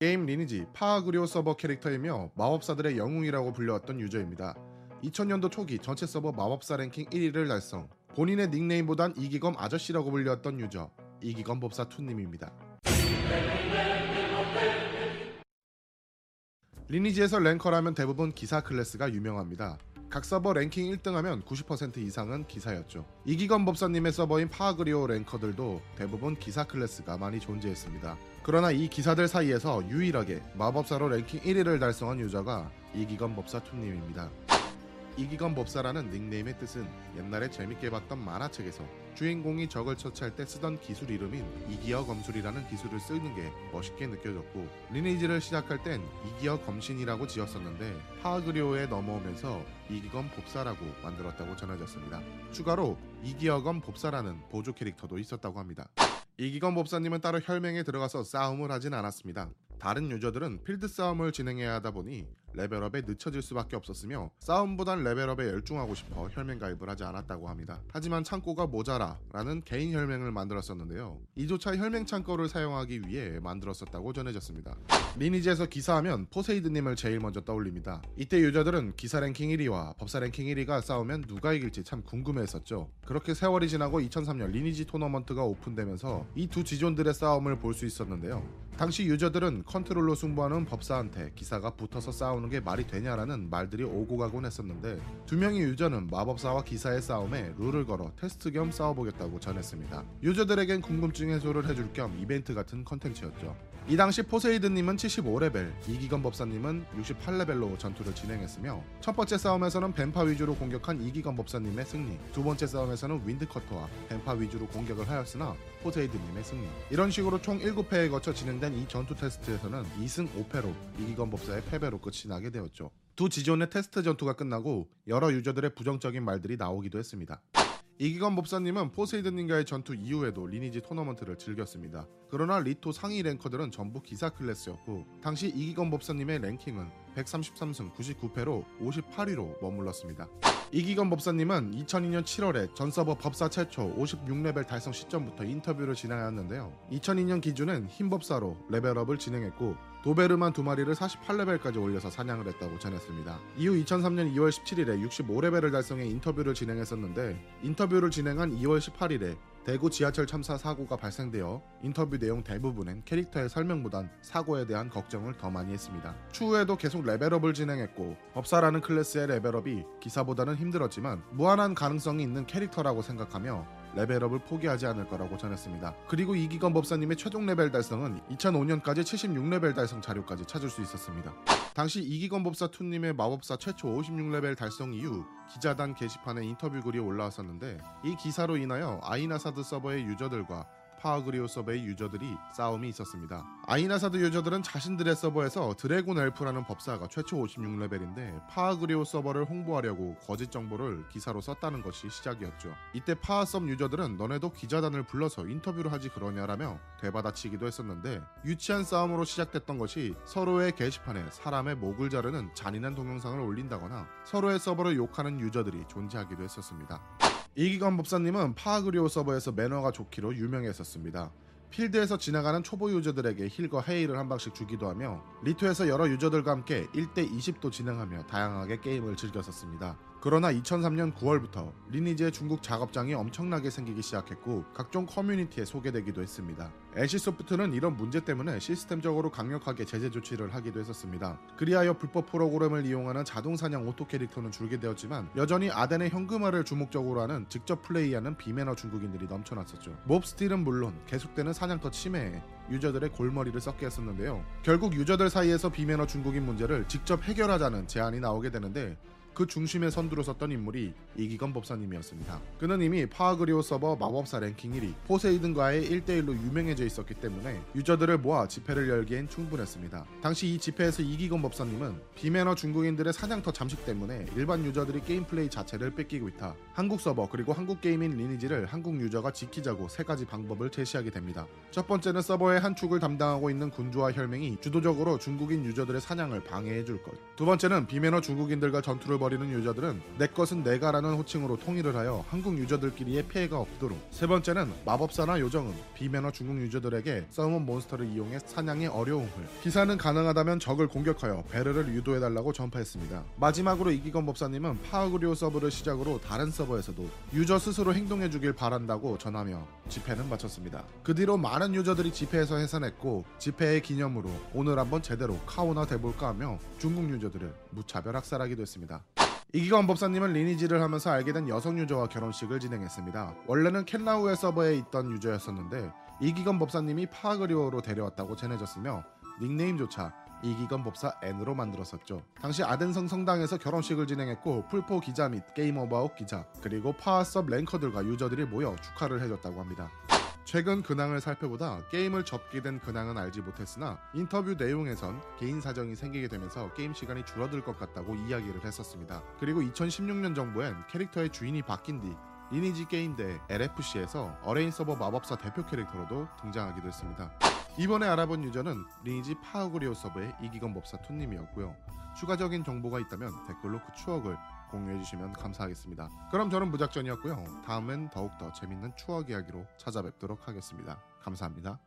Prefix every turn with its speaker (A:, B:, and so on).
A: 게임 리니지 파아그리오 서버 캐릭터이며 마법사들의 영웅이라고 불려왔던 유저입니다. 2000년도 초기 전체 서버 마법사 랭킹 1위를 달성. 본인의 닉네임보단 이기검 아저씨라고 불렸던 유저 이기검 법사 two님입니다. 리니지에서 ranker라면 대부분 기사 클래스가 유명합니다. 각 서버 랭킹 1등하면 90% 이상은 기사였죠. 이기검 법사님의 서버인 파아그리오 ranker들도 대부분 기사 클래스가 많이 존재했습니다. 그러나 이 기사들 사이에서 유일하게 마법사로 랭킹 1위를 달성한 유저가 이기건 법사 투님입니다. 이기건 법사라는 닉네임의 뜻은 옛날에 재밌게 봤던 만화책에서 주인공이 적을 처치할 때 쓰던 기술 이름인 이기어 검술이라는 기술을 쓰는 게 멋있게 느껴졌고 리니지를 시작할 땐 이기어 검신이라고 지었었는데 파그리오에 넘어오면서 이기검 법사라고 만들었다고 전해졌습니다. 추가로 이기어검 법사라는 보조 캐릭터도 있었다고 합니다. 이기검 법사님은 따로 혈맹에 들어가서 싸움을 하진 않았습니다. 다른 유저들은 필드 싸움을 진행해야 하다 보니 레벨업에 늦춰질 수밖에 없었으며 싸움보단 레벨업에 열중하고 싶어 혈맹 가입을 하지 않았다고 합니다. 하지만 창고가 모자라 라는 개인 혈맹을 만들었었는데요. 이조차 혈맹 창고를 사용하기 위해 만들었었다고 전해졌습니다. 리니지에서 기사하면 포세이드님을 제일 먼저 떠올립니다. 이때 유저들은 기사 랭킹 1위와 법사 랭킹 1위가 싸우면 누가 이길지 참 궁금해했었죠. 그렇게 세월이 지나고 2003년 리니지 토너먼트가 오픈되면서 이 두 지존들의 싸움을 볼 수 있었는데요. 당시 유저들은 컨트롤로 승부하는 법사한테 기사가 붙어서 싸우는 게 말이 되냐라는 말들이 오고 가곤 했었는데 두 명의 유저는 마법사와 기사의 싸움에 룰을 걸어 테스트 겸 싸워보겠다고 전했습니다. 유저들에겐 궁금증 해소를 해줄 겸 이벤트 같은 컨텐츠였죠. 이 당시 포세이드님은 75레벨, 이기검 법사님은 68레벨로 전투를 진행했으며 첫 번째 싸움에서는 뱀파 위주로 공격한 이기검 법사님의 승리, 두 번째 싸움에서는 Wind Cutter와 뱀파 위주로 공격을 하였으나 포세이드님의 승리. 이런 식으로 총 7회에 거쳐 진행된 이 전투 테스트에서는 2승 5패로 이기검 법사의 패배로 끝이 나게 되었죠. 두 지존의 테스트 전투가 끝나고 여러 유저들의 부정적인 말들이 나오기도 했습니다. 이기검 법사님은 포세이드님과의 전투 이후에도 리니지 토너먼트를 즐겼습니다. 그러나 리토 상위 랭커들은 전부 기사 클래스였고 당시 이기검 법사님의 랭킹은 133승 99패로 58위로 머물렀습니다. 이기검 법사님은 2002년 7월에 전 서버 법사 최초 56레벨 달성 시점부터 인터뷰를 진행하였는데요. 2002년 기준은 힘 법사로 레벨업을 진행했고 도베르만 두 마리를 48레벨까지 올려서 사냥을 했다고 전했습니다. 이후 2003년 2월 17일에 65레벨을 달성해 인터뷰를 진행했었는데 인터뷰를 진행한 2월 18일에 대구 지하철 참사 사고가 발생되어 인터뷰 내용 대부분은 캐릭터의 설명보단 사고에 대한 걱정을 더 많이 했습니다. 추후에도 계속 레벨업을 진행했고 법사라는 클래스의 레벨업이 기사보다는 힘들었지만 무한한 가능성이 있는 캐릭터라고 생각하며 레벨업을 포기하지 않을 거라고 전했습니다. 그리고 이기검 법사님의 최종 레벨 달성은 2005년까지 76레벨 달성 자료까지 찾을 수 있었습니다. 당시 이기검 법사 투님의 마법사 최초 56레벨 달성 이후 기자단 게시판에 인터뷰 글이 올라왔었는데 이 기사로 인하여 아인하사드 서버의 유저들과 파아그리오 서버의 유저들이 싸움이 있었습니다. 아인하사드 유저들은 자신들의 서버에서 드래곤 엘프라는 법사가 최초 56레벨인데 파아그리오 서버를 홍보하려고 거짓 정보를 기사로 썼다는 것이 시작이었죠. 이때 파아섭 유저들은 너네도 기자단을 불러서 인터뷰를 하지 그러냐라며 되받아치기도 했었는데 유치한 싸움으로 시작됐던 것이 서로의 게시판에 사람의 목을 자르는 잔인한 동영상을 올린다거나 서로의 서버를 욕하는 유저들이 존재하기도 했었습니다. 이기검 법사님은 파아그리오 서버에서 매너가 좋기로 유명했었습니다. 필드에서 지나가는 초보 유저들에게 heal과 헤이를 한 방씩 주기도 하며 리토에서 여러 유저들과 함께 1대 20도 진행하며 다양하게 게임을 즐겼었습니다. 그러나 2003년 9월부터 리니지의 중국 작업장이 엄청나게 생기기 시작했고 각종 커뮤니티에 소개되기도 했습니다. NC소프트는 이런 문제 때문에 시스템적으로 강력하게 제재 조치를 하기도 했었습니다. 그리하여 불법 프로그램을 이용하는 자동 사냥 auto 캐릭터는 줄게 되었지만 여전히 아덴의 현금화를 주목적으로 하는 직접 플레이하는 비매너 중국인들이 넘쳐났었죠. mob steal은 물론 계속되는 사냥터 침해에 유저들의 골머리를 썩게 했었는데요. 결국 유저들 사이에서 비매너 중국인 문제를 직접 해결하자는 제안이 나오게 되는데 그 중심에 선두로 섰던 인물이 이기검 법사님이었습니다. 그는 이미 파아그리오 서버 마법사 랭킹 1위 포세이든과의 1대1로 유명해져 있었기 때문에 유저들을 모아 집회를 열기엔 충분했습니다. 당시 이 집회에서 이기검 법사님은 비매너 중국인들의 사냥터 잠식 때문에 일반 유저들이 게임 플레이 자체를 뺏기고 있다. 한국 서버 그리고 한국 게임인 리니지를 한국 유저가 지키자고 세 가지 방법을 제시하게 됩니다. 첫 번째는 서버의 한 축을 담당하고 있는 군주와 혈맹이 주도적으로 중국인 유저들의 사냥을 방해해 줄 것. 두 번째는 비매너 중국인들과 전투를 벌 버리는 유저들은 내 것은 내가라는 호칭으로 통일을 하여 한국 유저들끼리의 피해가 없도록 세 번째는 마법사나 요정은 비매너 중국 유저들에게 summon monster를 이용해 사냥의 어려움을 기사는 가능하다면 적을 공격하여 베르를 유도해달라고 전파했습니다. 마지막으로 이기검 법사님은 파아그리오 서버를 시작으로 다른 서버에서도 유저 스스로 행동해주길 바란다고 전하며 집회는 마쳤습니다. 그 뒤로 많은 유저들이 집회에서 해산했고 집회의 기념으로 오늘 한번 제대로 카오나 돼볼까 하며 중국 유저들을 무차별 학살하기도 했습니다. 이기검 법사님은 리니지를 하면서 알게 된 여성 유저와 결혼식을 진행했습니다. 원래는 켄라우헬 서버에 있던 유저였었는데 이기검 법사님이 파아그리오로 데려왔다고 전해졌으며 닉네임조차 이기검 법사 N으로 만들었었죠. 당시 아덴성 성당에서 결혼식을 진행했고 플포 기자 및 게임 오버아웃 기자 그리고 파아섭 랭커들과 유저들이 모여 축하를 해줬다고 합니다. 최근 근황을 살펴보다 게임을 접게 된 근황은 알지 못했으나 인터뷰 내용에선 개인 사정이 생기게 되면서 게임 시간이 줄어들 것 같다고 이야기를 했었습니다. 그리고 2016년 정도엔 캐릭터의 주인이 바뀐 뒤 리니지 게임 대 LFC에서 어레인 서버 마법사 대표 캐릭터로도 등장하기도 했습니다. 이번에 알아본 유저는 리니지 파아그리오 서버의 이기검 법사 투님이었고요. 추가적인 정보가 있다면 댓글로 그 추억을 공유해 주시면 감사하겠습니다. 그럼 저는 무작전이었고요. 다음엔 더욱더 재밌는 추억 이야기로 찾아뵙도록 하겠습니다. 감사합니다.